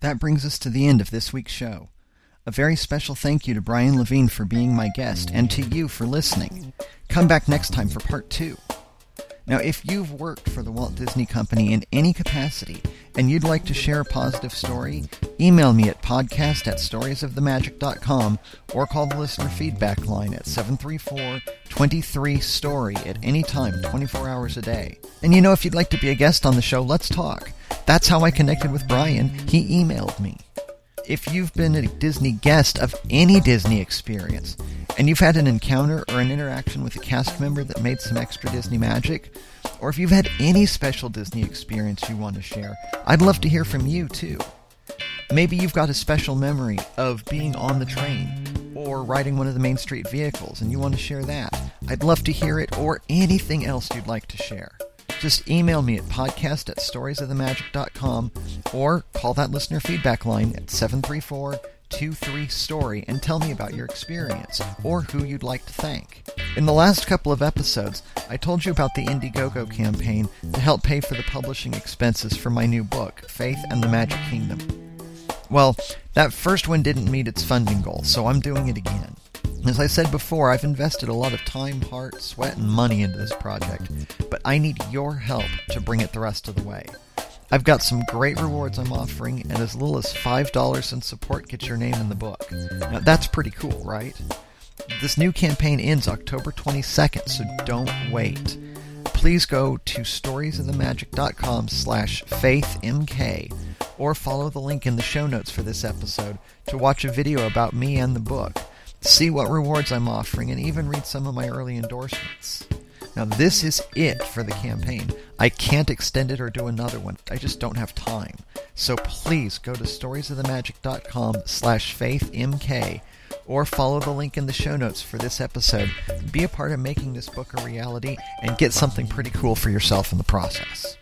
That brings us to the end of this week's show. A very special thank you to Brian Levine for being my guest and to you for listening. Come back next time for part two. Now, if you've worked for the Walt Disney Company in any capacity and you'd like to share a positive story, email me at podcast at storiesofthemagic.com or call the listener feedback line at 734-23-STORY at any time, 24 hours a day. And you know, if you'd like to be a guest on the show, let's talk. That's how I connected with Brian. He emailed me. If you've been a Disney guest of any Disney experience, and you've had an encounter or an interaction with a cast member that made some extra Disney magic, or if you've had any special Disney experience you want to share, I'd love to hear from you too. Maybe you've got a special memory of being on the train or riding one of the Main Street vehicles and you want to share that. I'd love to hear it or anything else you'd like to share. Just email me at podcast at storiesofthemagic.com or call that listener feedback line at 734 23 Story and tell me about your experience or who you'd like to thank. In the last couple of episodes, I told you about the Indiegogo campaign to help pay for the publishing expenses for my new book, Faith and the Magic Kingdom. Well, that first one didn't meet its funding goal, so I'm doing it again. As I said before, I've invested a lot of time, heart, sweat, and money into this project, but I need your help to bring it the rest of the way. I've got some great rewards I'm offering, and as little as $5 in support gets your name in the book. Now, that's pretty cool, right? This new campaign ends October 22nd, so don't wait. Please go to storiesofthemagic.com slash faithmk or follow the link in the show notes for this episode to watch a video about me and the book, see what rewards I'm offering, and even read some of my early endorsements. Now, this is it for the campaign. I can't extend it or do another one. I just don't have time. So please go to storiesofthemagic.com slash faithmk or follow the link in the show notes for this episode. Be a part of making this book a reality and get something pretty cool for yourself in the process.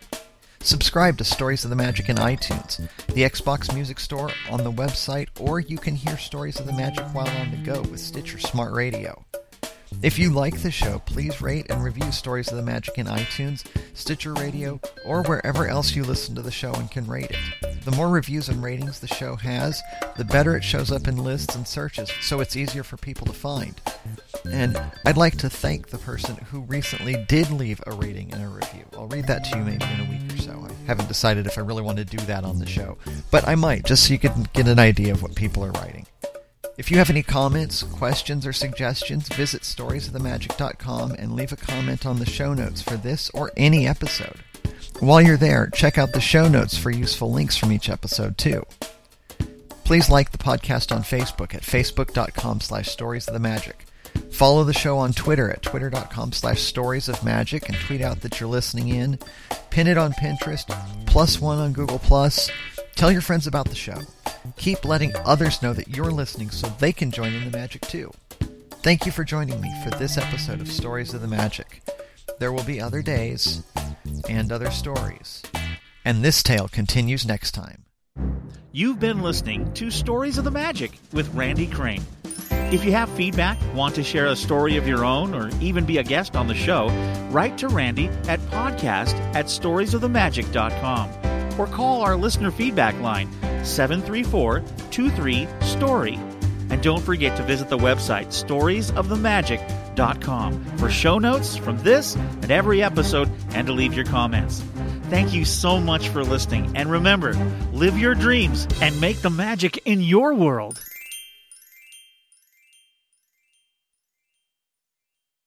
Subscribe to Stories of the Magic in iTunes, the Xbox Music Store, on the website, or you can hear Stories of the Magic while on the go with Stitcher Smart Radio. If you like the show, please rate and review Stories of the Magic in iTunes, Stitcher Radio, or wherever else you listen to the show and can rate it. The more reviews and ratings the show has, the better it shows up in lists and searches, so it's easier for people to find. And I'd like to thank the person who recently did leave a rating and a review. I'll read that to you maybe in a week or so. I haven't decided if I really want to do that on the show, but I might, just so you can get an idea of what people are writing. If you have any comments, questions, or suggestions, visit storiesofthemagic.com and leave a comment on the show notes for this or any episode. While you're there, check out the show notes for useful links from each episode, too. Please like the podcast on Facebook at facebook.com slash storiesofthemagic. Follow the show on Twitter at twitter.com slash stories of magic and tweet out that you're listening in. Pin it on Pinterest, plus one on Google+. Plus. Tell your friends about the show. Keep letting others know that you're listening so they can join in the magic too. Thank you for joining me for this episode of Stories of the Magic. There will be other days and other stories. And this tale continues next time. You've been listening to Stories of the Magic with Randy Crane. If you have feedback, want to share a story of your own, or even be a guest on the show, write to Randy at podcast at storiesofthemagic.com or call our listener feedback line 734 23 STORY. And don't forget to visit the website storiesofthemagic.com for show notes from this and every episode and to leave your comments. Thank you so much for listening. And remember, live your dreams and make the magic in your world.